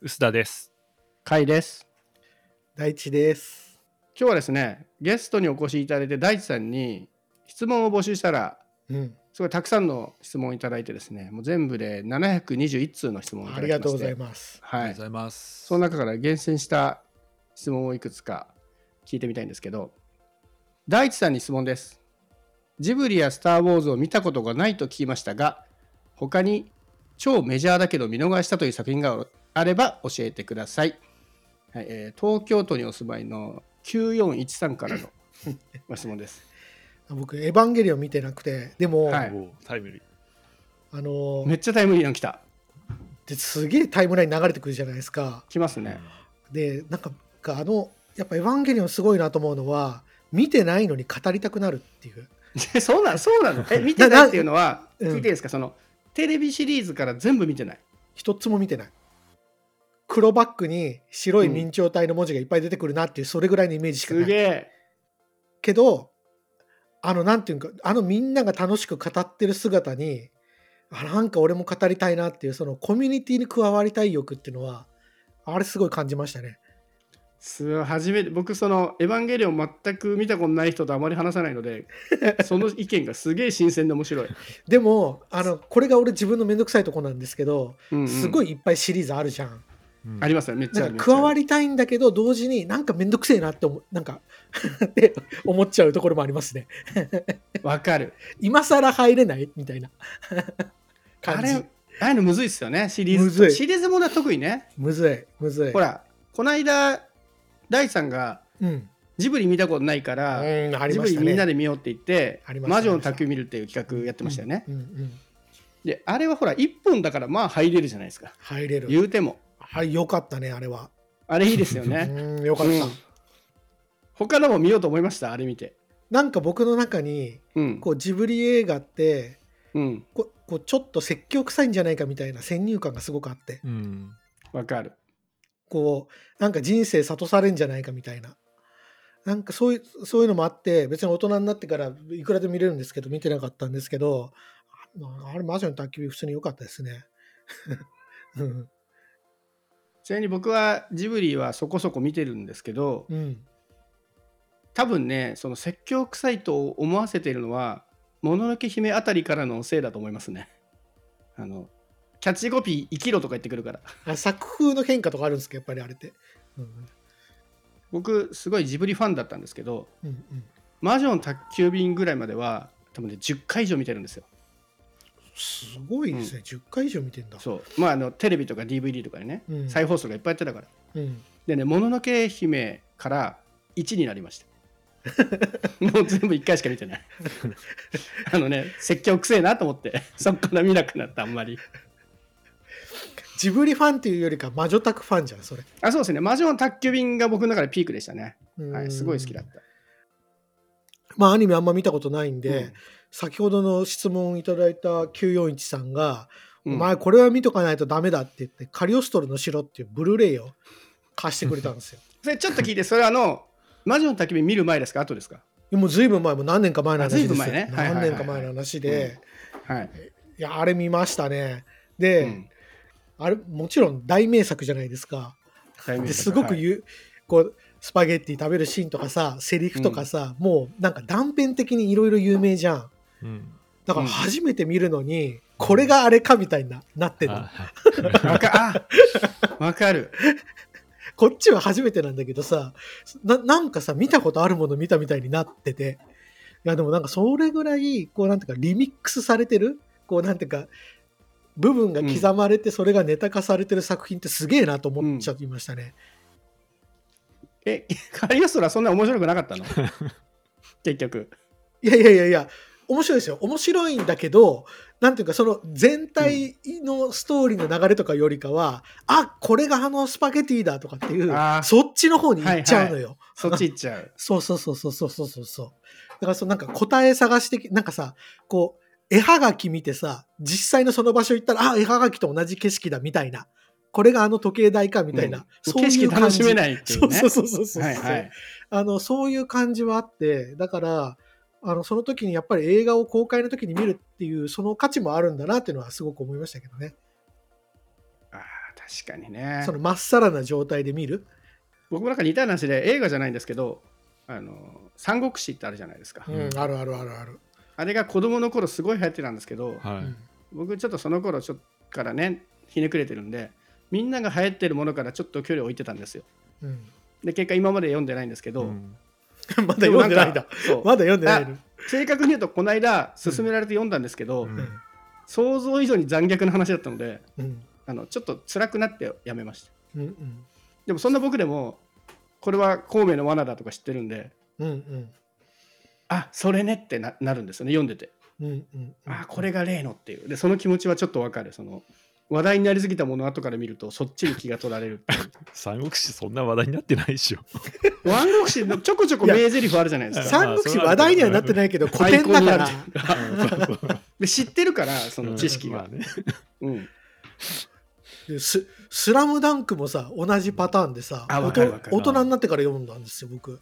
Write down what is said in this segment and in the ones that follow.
臼田です。甲斐です。大地です。今日はですね、ゲストにお越しいただいて、大地さんに質問を募集したら、うん、すごいたくさんの質問をいただいてですね、もう全部で721通の質問をいただきましてありがとうございます。はいありがとうご。ざいます。その中から厳選した質問をいくつか聞いてみたいんですけど、大地さんに質問です。ジブリやスター・ウォーズを見たことがないと聞きましたが、他に超メジャーだけど見逃したという作品があれば教えてください。はいえー東京都にお住まいの9413からの ご質問です。僕、エヴァンゲリオン見てなくて、でも、はいタイムリー。あのーめっちゃタイムリーなの来た。ですげえタイムライン流れてくるじゃないですか。来ますね。で、なんか、あの、やっぱエヴァンゲリオンすごいなと思うのは、見てないのに語りたくなるっていう。え そうなのそうなの？え、見てないっていうのは、聞いていいですか？その、テレビシリーズから全部見てない。一つも見てない。黒バックに白い明朝体の文字がいっぱい出てくるなっていう、それぐらいのイメージしかない。すげえ。けど、あの、なんていうか、あのみんなが楽しく語ってる姿に、あなんか俺も語りたいなっていう、そのコミュニティに加わりたい欲っていうのは、あれすごい感じましたね。す初めて僕その「エヴァンゲリオン」全く見たことない人とあまり話さないので その意見がすげえ新鮮で面白い、でも、あの、これが俺自分のめんどくさいとこなんですけど、うんうんすごいいっぱいシリーズあるじゃん。うんありますよめっちゃ加わりりたいんだけど、同時になんかめんどくせえなって思う、なんか って思っちゃうところもありますね。わかる今更入れないみたいなあ感じ。れああいうのむずいっすよねシリーズシリーズものは得意ねむずい、むずい。ほらこの間大地さんがうん。ジブリ見たことないから、うん、ありジブリ。みんなで見ようって言って魔女の卓球見るっていう企画やってましたよね、うんうん。であれはほら1本だからまあ入れるじゃないですか入れる。言うてもはい、よかったね、あれは。あれいいですようね、ん、よかった。うん他のも見ようと思いました？あれ見てなんか僕の中に、うんこうジブリ映画って、うんここうちょっと説教臭いんじゃないかみたいな先入観がすごくあって、うん。わかるこう、なんか人生諭されんじゃないかみたいな。なんかそういうそういうのもあって、別に大人になってからいくらでも見れるんですけど、見てなかったんですけど、ああれ、魔女の宅急便、普通に良かったですね。う んちなみに僕はジブリはそこそこ見てるんですけどうん。多分ねその説教臭いと思わせているのは「もののけ姫」あたりからのせいだと思いますね。あのキャッチコピー「生きろ」とか言ってくるから。あ作風の変化とかあるんですか、やっぱりあれって。うん僕すごいジブリファンだったんですけどうんうん「魔女の宅急便」ぐらいまでは多分ね10回以上見てるんですよすごいですね、10回以上見てんだ。そう。まああのテレビとか DVD とかでね、うん。再放送がいっぱいやってたから。うん。でね「もののけ姫」から1になりました。もう全部1回しか見てない。あのね説教くせえなと思って そっから見なくなったあんまり。ジブリファンっていうよりか魔女宅ファンじゃんそれ、あそうですね。魔女の宅急便が僕の中でピークでしたね、はい、すごい好きだたった。まあアニメあんま見たことないんで、うん先ほどの質問いただいた941さんが、うん。お前これは見とかないとダメだって言ってカリオストロの城っていうブルーレイを貸してくれたんですよ。それちょっと聞いてそれあの魔女の宅急便見る前ですか？後ですか？もうずいぶん前もう何年か前の話です。ね。はいはいはいはい。何年か前の話で、はい、いやあれ見ましたね。で、うん。あれもちろん大名作じゃないですか。ですごくはい。ゆ、こうスパゲッティ食べるシーンとかさセリフとかさ、もうなんか断片的にいろいろ有名じゃんうん。だから初めて見るのに、これがあれかみたいななってるわかかる。こっちは初めてなんだけどさななんかさ見たことあるもの見たみたいになってて。いやでもなんかそれぐらいこうなんていうかリミックスされてる？こうなんていうか部分が刻まれてそれがネタ化されてる作品ってすげえなと思っちゃいましたね、えカリオストラそんな面白くなかったの？結局。いやいやいやいや面白いですよ。面白いんだけど何ていうかその全体のストーリーの流れとかよりかは、うん、あこれがあのスパゲティだとかっていうそっちの方に行っちゃうのよ、はいはい、そっち行っちゃう。そうそうそうそうそうそうそうだからそのなんか答え探してなんかさこう絵はがき見てさ実際のその場所行ったらあ絵はがきと同じ景色だみたいな。これがあの時計台かみたいな、うん、そういう楽しめないっていう、ね、そうそうそうそうそう、あのそういう感じはあってだからあのその時にやっぱり映画を公開の時に見るっていうその価値もあるんだなっていうのはすごく思いましたけどね。あー確かにね。そのまっさらな状態で見る。僕もなんか似たような話で映画じゃないんですけどあの三国志ってあるじゃないですか、うん、あるあるあるある。あれが子供の頃すごい流行ってたんですけど、はい。うん僕ちょっとその頃ちょっとからねひねくれてるんでみんなが流行ってるものからちょっと距離を置いてたんですよ。うん、で結果今まで読んでないんですけど、うん まだ読んでないんだ。まだ読んでないの。正確に言うとこの間勧められて読んだんですけど、うん。うん想像以上に残虐な話だったのでうん。あのちょっと辛くなってやめました。うんうん。でもそんな僕でもこれは孔明の罠だとか知ってるんでうんうん。あそれねってななるんですよね読んでて。うんうん。あこれが例のっていう。でその気持ちはちょっとわかるその話題になりすぎたものを後から見るとそっちに気が取られる 三国志そんな話題になってないでしょ。ワン国志のちょこちょこ名台詞あるじゃないですか。三国志話題にはなってないけど古典だから。で知ってるからその知識が、まあね。うん。ス「スラムダンクもさ同じパターンでさ大かるわかる。大人になってから読んだんですよ僕。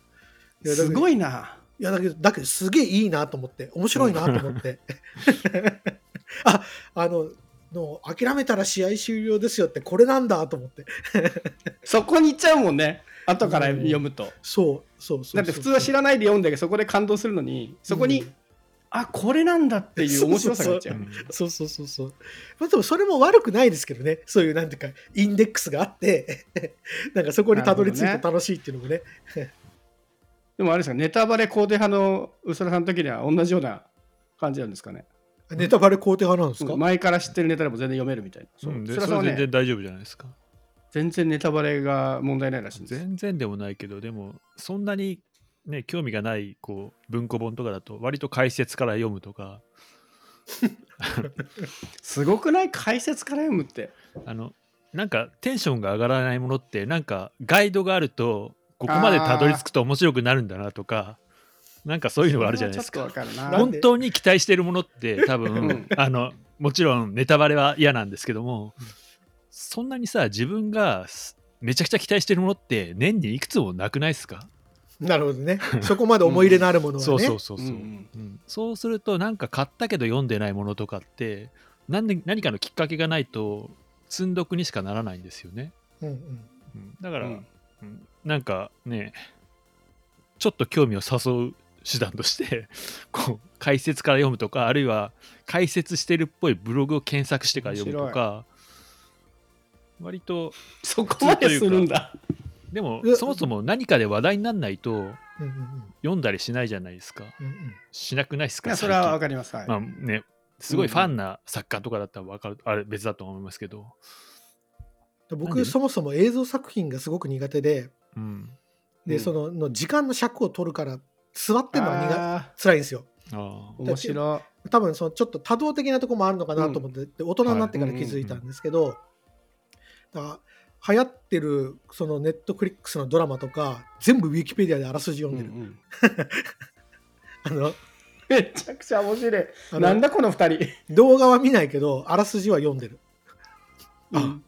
すごいな。いやだけどだけどすげえいいなと思って面白いなと思って。ああのの諦めたら試合終了ですよってこれなんだと思って。そこに行っちゃうもんね。後から読むと、そうそうそう。そうだって普通は知らないで読んでそこで感動するのにそこに、うんあこれなんだっていう面白さがいっちゃう。うんそうそうそうそう。まあ、でもそれも悪くないですけどね。そういうなんていうか、インデックスがあって、なんかそこにたどり着いて楽しいっていうのもね。でもあれですかネタバレ肯定派のうすらさんの時には同じような感じなんですかねネタバレ肯定派なんですか、前から知ってるネタでも全然読めるみたいな。そう。うん。でそれ全然ね大丈夫じゃないですか。全然ネタバレが問題ないらしいんです全然でもないけど、でも、そんなに、ね、興味がないこう文庫本とかだと、割と解説から読むとか、すごくない？解説から読むって。あのなんかテンションが上がらないものって、なんかガイドがあると、ここまでたどり着くと面白くなるんだなとか、なんかそういうのがあるじゃないですか。か本当に期待してるものって 多分、うん。あのもちろんネタバレは嫌なんですけども、そんなにさ自分がすめちゃくちゃ期待してるものって年にいくつもなくないですか、なるほどね。そこまで思い入れのあるものはね。そうそうそうそう、ううそうするとなんか買ったけど読んでないものとかって何で何かのきっかけがないと積んどくにしかならないんですよね、うんうん。うん。だから、うん。うん。なんかねちょっと興味を誘う手段として こう解説から読むとかあるいは解説してるっぽいブログを検索してから読むとか割とそこまでするんだ。でもそもそも何かで話題にならないと読んだりしないじゃないですか。うんうん。いしなくないですか？やそれはわ最かります、はい。近まあねすごいファンな作家とかだったらわかる、あれ別だと思いますけど、僕そもそも映像作品がすごく苦手でうん、で、うん。そのの時間の尺を取るから座ってるのは苦あ辛いんですよ。面白多分そのちょっと多動的なところもあるのかなと思って、で大人になってから気づいたんですけど、だから流行ってるそのネットフリックスのドラマとか全部ウィキペディアであらすじい、読んでる、うんうん。あのめちゃくちゃ面白い。なんだこの二人。動画は見ないけどあらすじは読んでる。あうん。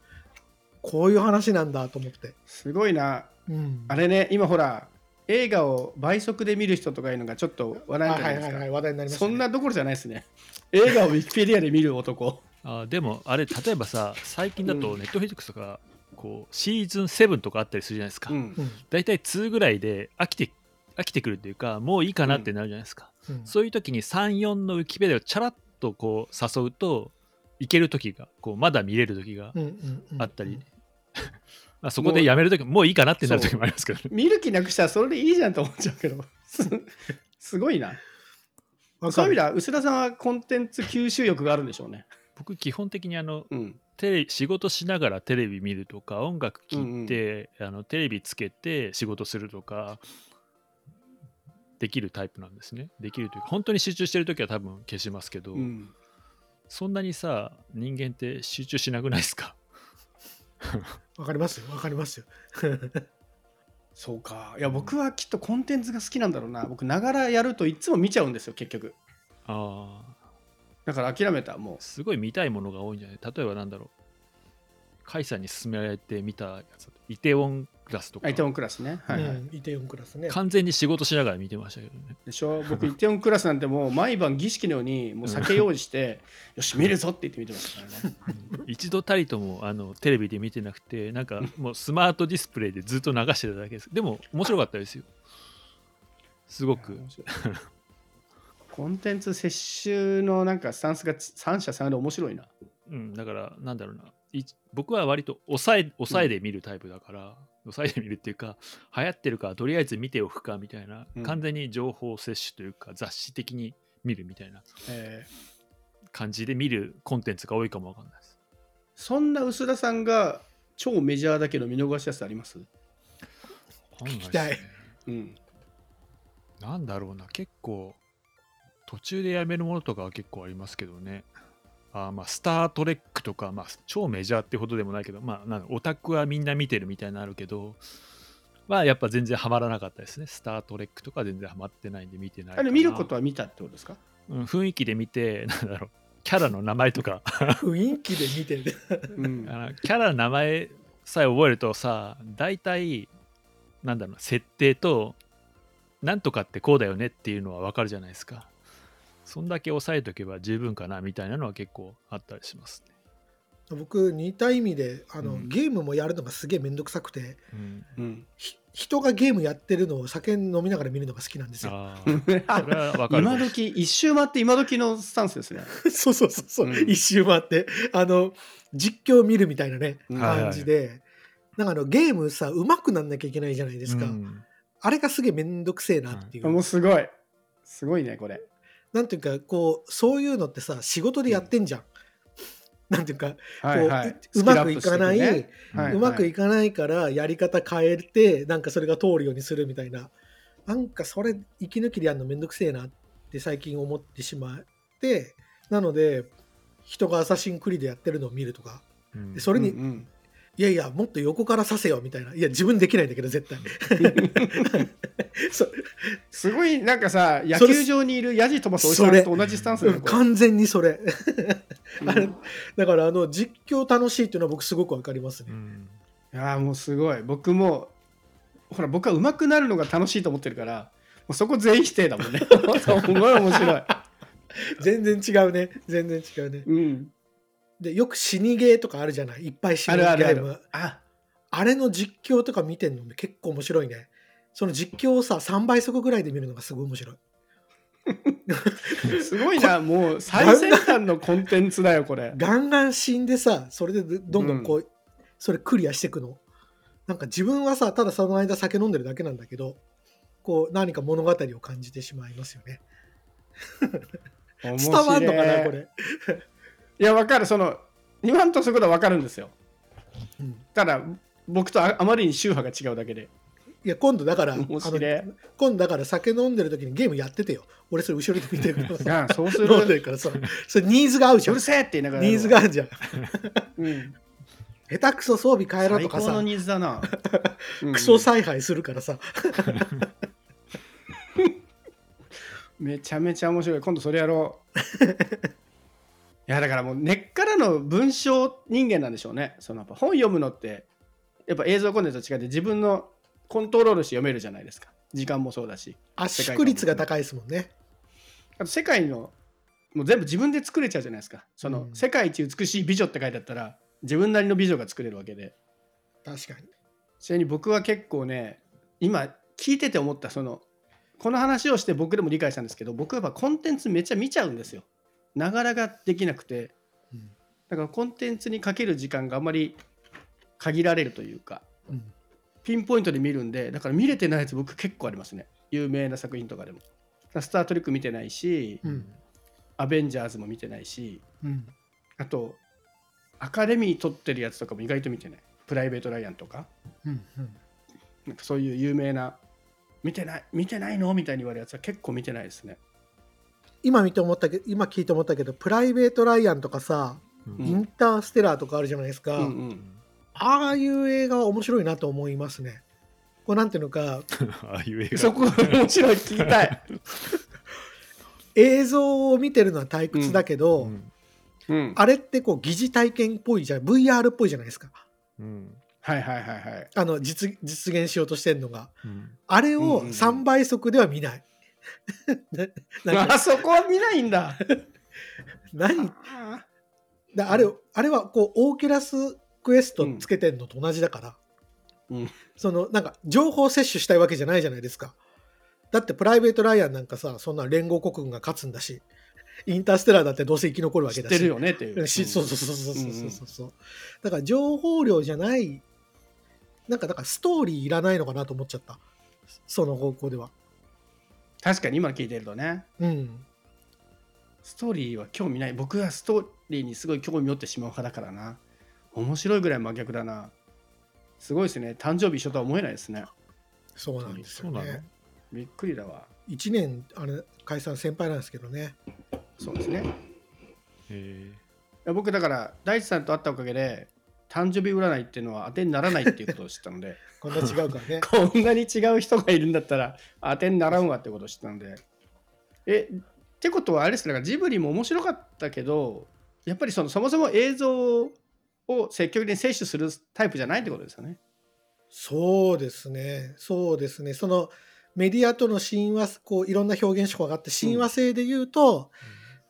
こういう話なんだと思って、すごいな。うん、あれね今ほら映画を倍速で見る人とかいうのがちょっと話題あになるじゃないですか、はい話題になりね、そんなどころじゃないですね。映画をウィキペディアで見る男。あでもあれ例えばさ最近だとうん。ネットフリックスとかこうシーズン7とかあったりするじゃないですか、うん。うん。大体2ぐらいで飽きて飽きてくるっていうかもういいかなってなるじゃないですか、うん。そういう時に34のウィキペディアをチャラッとこう誘うといける時がこうまだ見れる時がうんうんうん。あったり、まあそこでやめる時ももういいかなってなる時もありますけどね。見る気なくしたらそれでいいじゃんと思っちゃうけど。すすごいな。そういう意味では薄田さんはコンテンツ吸収欲があるんでしょうね。僕基本的にあのうん。テレ仕事しながらテレビ見るとか音楽聴いて、あのテレビつけて仕事するとかできるタイプなんですね。できるというか本当に集中してる時は多分消しますけど、うん。そんなにさ人間って集中しなくないですか？わかりますよわかりますよ。そうか。いや僕はきっとコンテンツが好きなんだろうな。僕ながらやるといつも見ちゃうんですよ結局。ああだから諦めたもすごい見たいものが多いんじゃない？例えばなんだろう。甲斐さんに勧められて見たやつイテウォンクラスとか。あイテウォンクラスね。はいはい。うん、イテウォンクラスね。完全に仕事しながら見てましたけどね。でしょ？僕イテウォンクラスなんてもう毎晩儀式のようにもう酒用意して、よし見るぞって言って見てましたからね。一度たりともあのテレビで見てなくてなんか もうスマートディスプレイでずっと流してただけです。でも面白かったですよ。すごく。コンテンツ摂取のなんかスタンスが三者三様で面白いな。うん、だからなんだろうな。い僕は割と抑え抑えで見るタイプだから、抑えで見るっていうか流行ってるからとりあえず見ておくかみたいな、うん。完全に情報摂取というか雑誌的に見るみたいなえー感じで見るコンテンツが多いかもわかんないですそんな薄田さんが超メジャーだけど見逃しやすさあります？聞きたい。うん。なんだろうな。結構途中でやめるものとかは結構ありますけどね。あーまあスター・トレックとか、まあ、超メジャーってほどでもないけど、まあ、なんかオタクはみんな見てるみたいなのあるけどまあやっぱ全然ハマらなかったですね。スター・トレックとか全然ハマってないんで見てないかな。あれ見ることは見たってことですか？うん、雰囲気で見てなんだろうキャラの名前とか雰囲気で見てる。うん。あのキャラの名前さえ覚えるとさ大体なんだろうな設定となんとかってこうだよねっていうのは分かるじゃないですかそんだけ押さえとけば十分かなみたいなのは結構あったりしますね、僕、似た意味であの、うんゲームもやるのがすげえめんどくさくて、うん、うん。ひ人がゲームやってるのを酒飲みながら見るのが好きなんですよ。ああ それは分かる。今時一周回って今時のスタンスですね。そうそうそうそう、うん。一周回ってあの実況見るみたいなね感じで、なんかあのゲームさ上手くなんなきゃいけないじゃないですか、うん。あれがすげえめんどくせえなっていう、もうすごい。すごいね、これ。なんていうかこうそういうのってさ仕事でやってんじゃん、なんていうかはいはい。こううまくいかない、スキルアップしていはいうまくいかないからやり方変えてなんかそれが通るようにするみたいな。なんかそれ息抜きでやるのめんどくせえなって最近思ってしまってなので人がアサシンクリードやってるのを見るとか。うん。でそれに、いやいやもっと横から刺せよみたいな。いや自分できないんだけど絶対。そすごいなんかさ野球場にいるヤジ飛ばすおじさんと同じスタンスだよこれうん完全にそれ。だからあの実況楽しいっていうのは僕すごくわかりますね、うん。いやーもうすごい。僕もほら僕は上手くなるのが楽しいと思ってるからもうそこ全否定だもんね。すごい面白い、全然違うね。全然違うね。うん、でよく死にゲーとかあるじゃない？いっぱい死あぬゲるある。あーム。るあ。あれの実況とか見てんの結構面白いね。その実況をさ3倍速ぐらいで見るのがすごい面白い。すごいな。もう最先端のコンテンツだよこれ。ガンガン死んでさそれでどんどんこう、それクリアしていくの。なんか自分はさただその間酒飲んでるだけなんだけどこう何か物語を感じてしまいますよね。面 伝わんのか白ないこれ、いやわかる。その言わんとすることはわかるんですよ。うんただ僕とああまりに宗派が違うだけで。いや今度だからあの面白い。今度だから酒飲んでる時にゲームやっててよ。俺それ後ろで見てるからいさやそうする。飲んでるからさ。それニーズが合うじゃうんるせえって言いながらニーズがあるじゃん。うん。下手くそ装備変えろ最とかさ。高のニーズだな、うん。クソ采配するからさ。めちゃめちゃ面白い。今度それやろう。い やだからもう根っからの文章人間なんでしょうね。そのやっぱ本読むのってやっぱ映像コンテンツと違って自分のコントロールして読めるじゃないですか。時間もそうだし。圧縮率が高いですもんね。あと世界のもう全部自分で作れちゃうじゃないですか。その、うん。世界一美しい美女って書いてあったら自分なりの美女が作れるわけで。確かに。それに僕は結構ね今聞いてて思ったそのこの話をして僕でも理解したんですけど僕はやっぱコンテンツめっちゃ見ちゃうんですよながらができなくてうん。だからコンテンツにかける時間があんまり限られるというかうん。ピンポイントで見るんでだから見れてないやつ僕結構ありますね。有名な作品とかでも「スター・トレック」見てないしうん「アベンジャーズ」も見てないしうん。あとアカデミー取ってるやつとかも意外と見てない。プライベート・ライアンとか。うん。うん。なんかそういう有名な見てない見てないの？みたいに言われるやつは結構見てないですね。今見て思ったけど今聞いて思ったけどプライベート・ライアンとかさ、うん。インターステラーとかあるじゃないですか、うんうん。ああいう映画は面白いなと思いますね。こうなんていうのか ああいう映画。そこ面白い聞きたい。映像を見てるのは退屈だけど、うん。うん、あれってこう疑似体験っぽいじゃん VR っぽいじゃないですか。うん。はいはいはいはい。あの実実現しようとしてるのが。うん。あれをうんうんうん。3倍速では見ない。あそこは見ないんだ。何？あだあれあれはこうオーキュラスクエストつけてんのと同じだから、うん。そのなんか情報摂取したいわけじゃないじゃないですか。だってプライベート・ライアンなんかさそんな連合国軍が勝つんだしインターステラーだってどうせ生き残るわけだし。知ってるよねっていう。しそうそうそうそうそうそうそう。だから情報量じゃないなんかだからストーリーいらないのかなと思っちゃった。その方向では確かに今聞いてるとね、うんストーリーは興味ない。僕はストーリーにすごい興味持ってしまう派だからな。面白いぐらい真逆だな。すごいですね。誕生日一緒とは思えないですね。そうなんですよねびっくりだわ。1年あれ解散先輩なんですけどねそうですね。いえや僕だから大地さんと会ったおかげで誕生日占いっていうのは当てにならないっていうことを知ったので こんな違うからね。こんなに違う人がいるんだったら当てにならんわってことを知ったので。えってことはあれですからジブリも面白かったけどやっぱりそのそもそも映像を積極的に摂取するタイプじゃないってことですよね。そうですね。そうですね。そのメディアとの親和こういろんな表現手法があって親和性で言うと、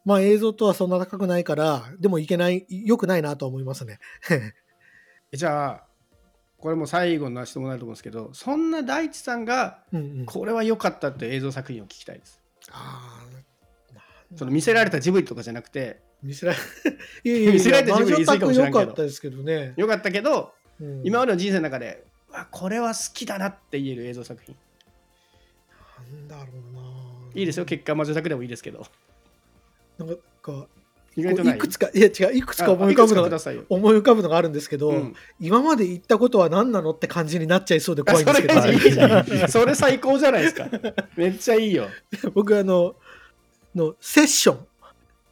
まあ映像とはそんな高くないからでもいけない良くないなと思いますね。えじゃあこれも最後の質問になると思うんですけどそんな大地さんがこれは良かったって映像作品を聞きたいです。あーその見せられたジブリとかじゃなくて見せられ いやいやいや見せられた自分言い過ぎかもしれんけど良かったですけどね、良かったけどうん。今までの人生の中で、わこれは好きだなって言える映像作品。なんだろうな。いいですよ、結果魔女作でもいいですけど。なんか意外とない？いくつかいや違ういくつか思い浮かぶのが。思い浮かぶのがあるんですけど、うん今まで言ったことは何なのって感じになっちゃいそうであ怖いんですけど、それいいじゃん。それ最高じゃないですか。めっちゃいいよ。僕あののセッション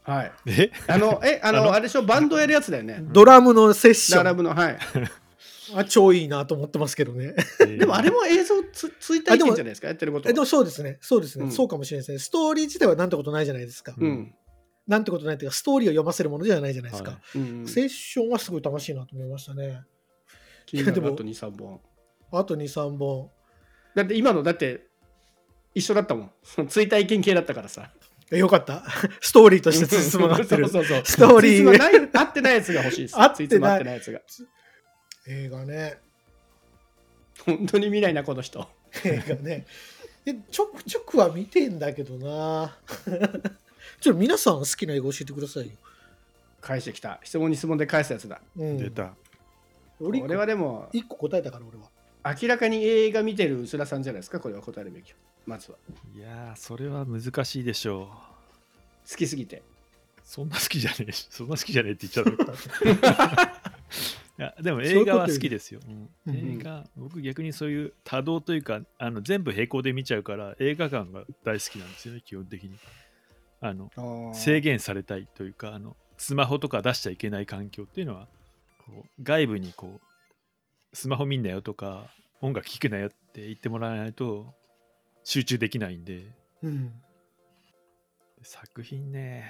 はい。ーえ？あの、え、あの、あの？あれでしょ、バンドやるやつだよね。ドラムのセッションダラブの、はい。あ超いいなと思ってますけどね。でもあれも映像つついたいけんじゃないですか、やってることえでもは。そうですね、そうですね、うんそうかもしれないですね。ストーリー自体はなんてことないじゃないですか。うん。なんてことないっていうか、ストーリーを読ませるものじゃないじゃないですか。はいうん。セッションはすごい楽しいなと思いましたね。気になるでもあと2、3本。あと2、3本。だって今の、だって、一緒だったもん。その追体験系だったからさ。えよかった。ストーリーとしてつつまがってる。そうそうそう。ストーリー合ってないやつが欲しいです。合ってないつじつま合ってないやつが。映画ね。本当に見ないな、この人。映画ね。えちょくちょくは見てんだけどな。ちょっと皆さん好きな映画教えてくださいよ。返してきた。質問に質問で返すやつだ。うん、出た。俺俺はでも、一個答えたから俺は。明らかに映画見てる薄田さんじゃないですか、これは答えるべきは。まずは。いやー、それは難しいでしょう。好きすぎて。そんな好きじゃねえし、そんな好きじゃねえって言っちゃった。いやでも映画は好きですよ。うんうん映画、僕逆にそういう多動というか、あの全部並行で見ちゃうから、映画館が大好きなんですよね、基本的に。あの制限されたいというかあの、スマホとか出しちゃいけない環境っていうのは、こう外部にこう、スマホ見んなよとか、音楽聴くなよって言ってもらわないと集中できないんで、うん。作品ね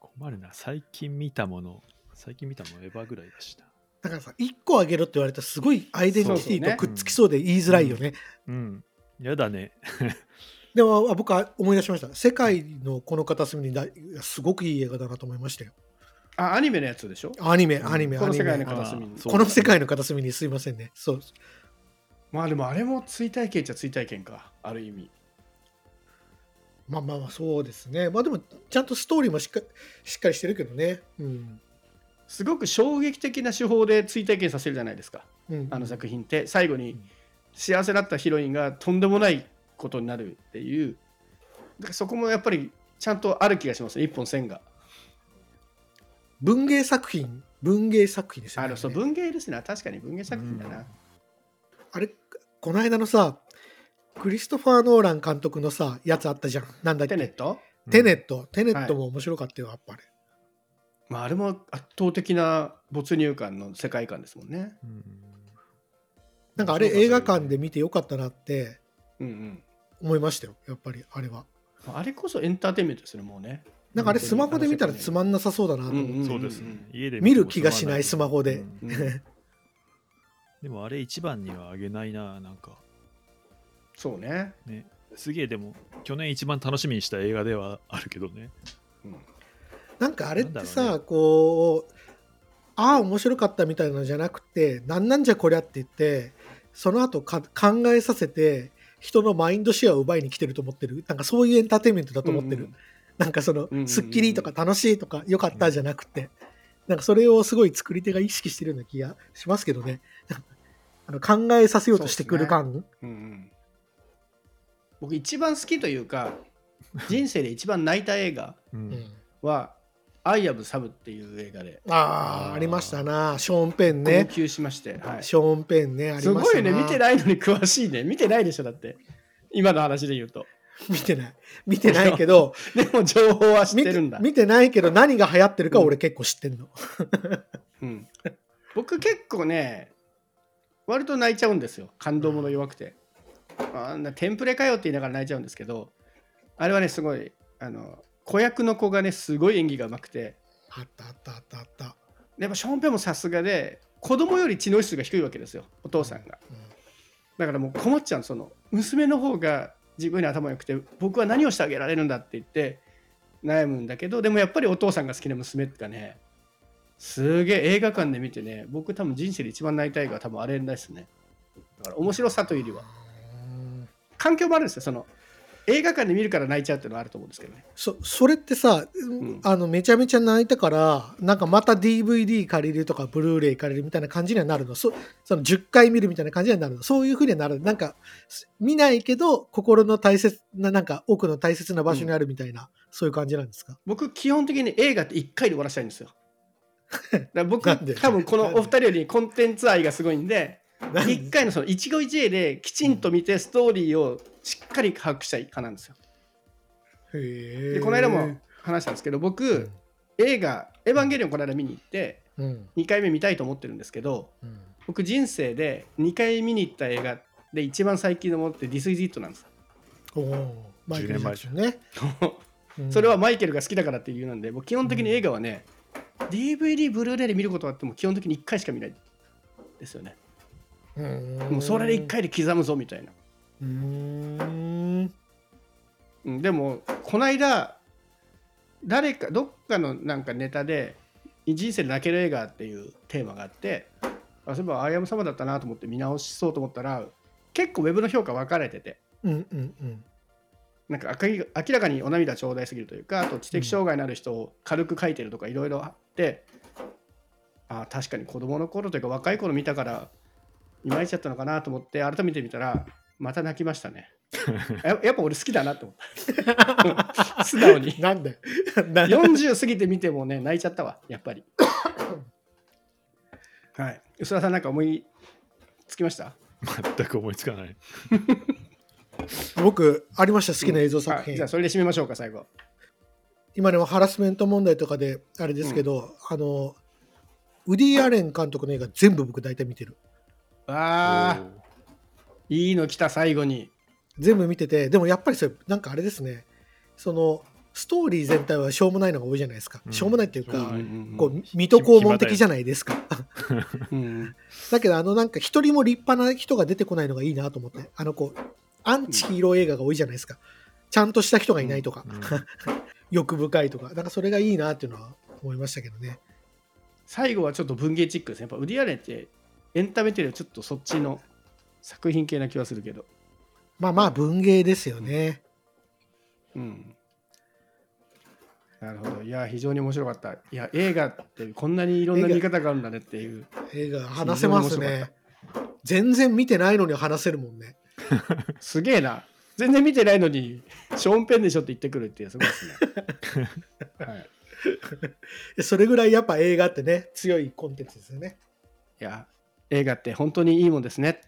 困るな。最近見たもの最近見たものエヴァぐらいだしな。だからさ、1個あげろって言われたらすごいアイデンティティとくっつきそうで言いづらいよね。うん。やだね でもあ僕は思い出しました。世界のこの片隅にだすごくいい映画だなと思いましたよ。あ、アニメのやつでしょ？アニメ、アニメ、この世界の。片隅にこの世界の片隅にすいませんね。そう。まあでもあれも追体験っちゃ追体験か、ある意味。まあまあまあそうですね。まあでもちゃんとストーリーもしっかしっかりしてるけどね。うん。すごく衝撃的な手法で追体験させるじゃないですか、うん、あの作品って。最後に幸せだったヒロインがとんでもないことになるっていう。だからそこもやっぱりちゃんとある気がしますね、一本線が。文芸作品、文芸作品ですよね。あのそう文芸ですね、確かに文芸作品だな。あれ、この間のさ、クリストファー・ノーラン監督のさ、やつあったじゃん。なんだっけ？テネット、テネット。テネットも面白かったよ、やっぱり。まあ、あれも圧倒的な没入感の世界観ですもんね。うんなんかあれ映画館で見てよかったなってうんうん。思いましたよ、やっぱりあれは。あれこそエンターテインメントですね、もうね。なんかあれスマホで見たらつまんなさそうだなと思って、うんうんそうですね家で見る気がしないスマホで。うんうん でもあれ一番にはあげないな、なんか。そうね。ね。すげえでも、去年一番楽しみにした映画ではあるけどね。うんなんかあれってさ、だろうこうああ面白かったみたいなのじゃなくてなんなんじゃこりゃって言ってその後か考えさせて人のマインドシェアを奪いに来てると思ってる。なんかそういうエンターテインメントだと思ってる、うんうん。なんかその、うんうんうんスッキリとか楽しいとか良かったじゃなくて、なんかそれをすごい作り手が意識してるような気がしますけどね。あの考えさせようとしてくる感、うんうん。僕一番好きというか人生で一番泣いた映画は「アイ・アブ・サム」っていう映画で。ああありましたな。ショーンペン号ね泣しまして、はい、ショーンペンね。ありすましたな。ごいね。見てないのに詳しいね。見てないでしょだって。今の話で言うと。見てない。見てないけど。でも情報は知っ見ててるんだ。見てないけど何が流行ってるか俺結構知ってんの、うん、僕結構ね割と泣いちゃうんですよ。感動もの弱くて、あんなテンプレかよって言いながら泣いちゃうんですけど。あれはねすごいあの子役の子がねすごい演技がうまくて。あったあったあったあった、やっぱショーン・ペンもさすがで子供より知能指数が低いわけですよお父さんが。うんだからもう困っちゃうのその娘の方が自分に頭良くて僕は何をしてあげられるんだって言って悩むんだけどでもやっぱりお父さんが好きな娘がねすげえ映画館で見てね僕多分人生で一番泣いた映画は多分あれですね。だから面白さというよりは。うん環境もあるんですよその映画館で見るから泣いちゃうっていうのはあると思うんですけどね。そそれってさ、ん。あのめちゃめちゃ泣いたからなんかまた DVD 借りるとかブルーレイ借りるみたいな感じにはなるの。そその10回見るみたいな感じにはなるの。そういうふうにはなるなんかす見ないけど心の大切ななんか奥の大切な場所にあるみたいな、そういう感じなんですか？僕基本的に映画って1回で終わらせたいんですよ。僕多分このお二人よりコンテンツ愛がすごいんでなんで1回のその一期一会できちんと見てストーリーをしっかり把握したい派なんですよ。へでこの間も話したんですけど僕、うん。映画「エヴァンゲリオン」この間見に行ってうん。2回目見たいと思ってるんですけどうん。僕人生で2回見に行った映画で一番最近のものって「This is It」なんですよ。おおマイケル・ジャクソンね、うん。それはマイケルが好きだからっていう理由なんで僕基本的に映画はね、DVD ブルーレイで見ることはあっても基本的に1回しか見ないですよね。うんもうそれで1回で刻むぞみたいな、うーん。うん、でもこの間誰かどっかのなんかネタで人生で泣ける映画っていうテーマがあってあそういえば「アイアム様」だったなと思って見直しそうと思ったら結構ウェブの評価分かれてて。うんうんうん。なんか明明らかにお涙頂戴すぎるというかあと知的障害のある人を軽く書いてるとかいろいろあって、あ確かに子供の頃というか若い頃見たからいまいちだったのかなと思って改めて見たらまた泣きましたね。ややっぱ俺好きだなと思った。素直に。なんで？な40過ぎて見てもね泣いちゃったわやっぱり。はい。薄田さんなんか思いつきました？全く思いつかない。僕ありました好きな映像作品、はい。じゃあそれで締めましょうか最後。今でもハラスメント問題とかであれですけど、あのウディ・アレン監督の映画全部僕大体見てるあ。ー。いいの来た最後に。全部見ててでもやっぱりそれなんかあれですね。そのストーリー全体はしょうもないのが多いじゃないですか、うん。しょうもないっていうか、うもない。こう水戸黄門的じゃないですか。うん だけどあのなんか一人も立派な人が出てこないのがいいなと思って。あのこうアンチヒーロー映画が多いじゃないですか。ちゃんとした人がいないとか、うん。欲深いとか。なんかそれがいいなっていうのは思いましたけどね。最後はちょっと文芸チックですね。やっぱウディアレンってエンタメっていうよりちょっとそっちの作品系な気はするけど。まあまあ文芸ですよね、うん。なるほど。いや非常に面白かった。いや映画ってこんなにいろんな見方があるんだねっていう。映画話せますね。全然見てないのに話せるもんね。すげえな。全然見てないのにショーン・ペンでしょって言ってくるっていうすごいですね、はい、それぐらいやっぱ映画ってね強いコンテンツですよね。いや映画って本当にいいもんですね。